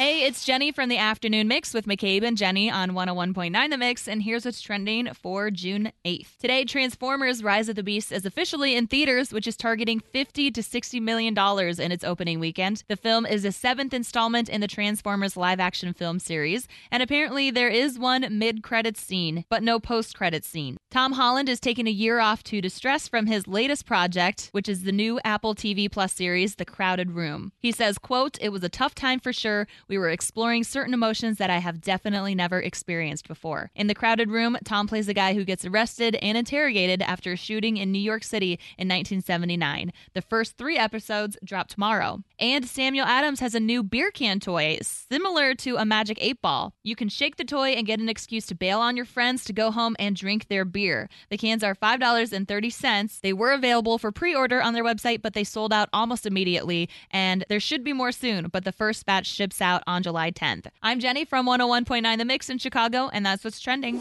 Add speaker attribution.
Speaker 1: Hey, it's Jenny from the Afternoon Mix with McCabe and Jenny on 101.9 The Mix, and here's what's trending for June 8th. Today, Transformers Rise of the Beast is officially in theaters, which is targeting 50 to 60 million dollars in its opening weekend. The film is the seventh installment in the Transformers live action film series, and apparently there is one mid credit scene, but no post credit scene. Tom Holland is taking a year off to distress from his latest project, which is the new Apple TV Plus series, The Crowded Room. He says, quote, It was a tough time for sure we were exploring certain emotions that I have definitely never experienced before. In the crowded room, Tom plays a guy who gets arrested and interrogated after a shooting in New York City in 1979. The first three episodes drop tomorrow. And Samuel Adams has a new beer can toy, similar to a Magic 8 Ball. You can shake the toy and get an excuse to bail on your friends to go home and drink their beer. The cans are $5.30. They were available for pre order on their website, but they sold out almost immediately, and there should be more soon, but the first batch ships out on July 10th. I'm Jenny from 101.9 The Mix in Chicago, and that's what's trending.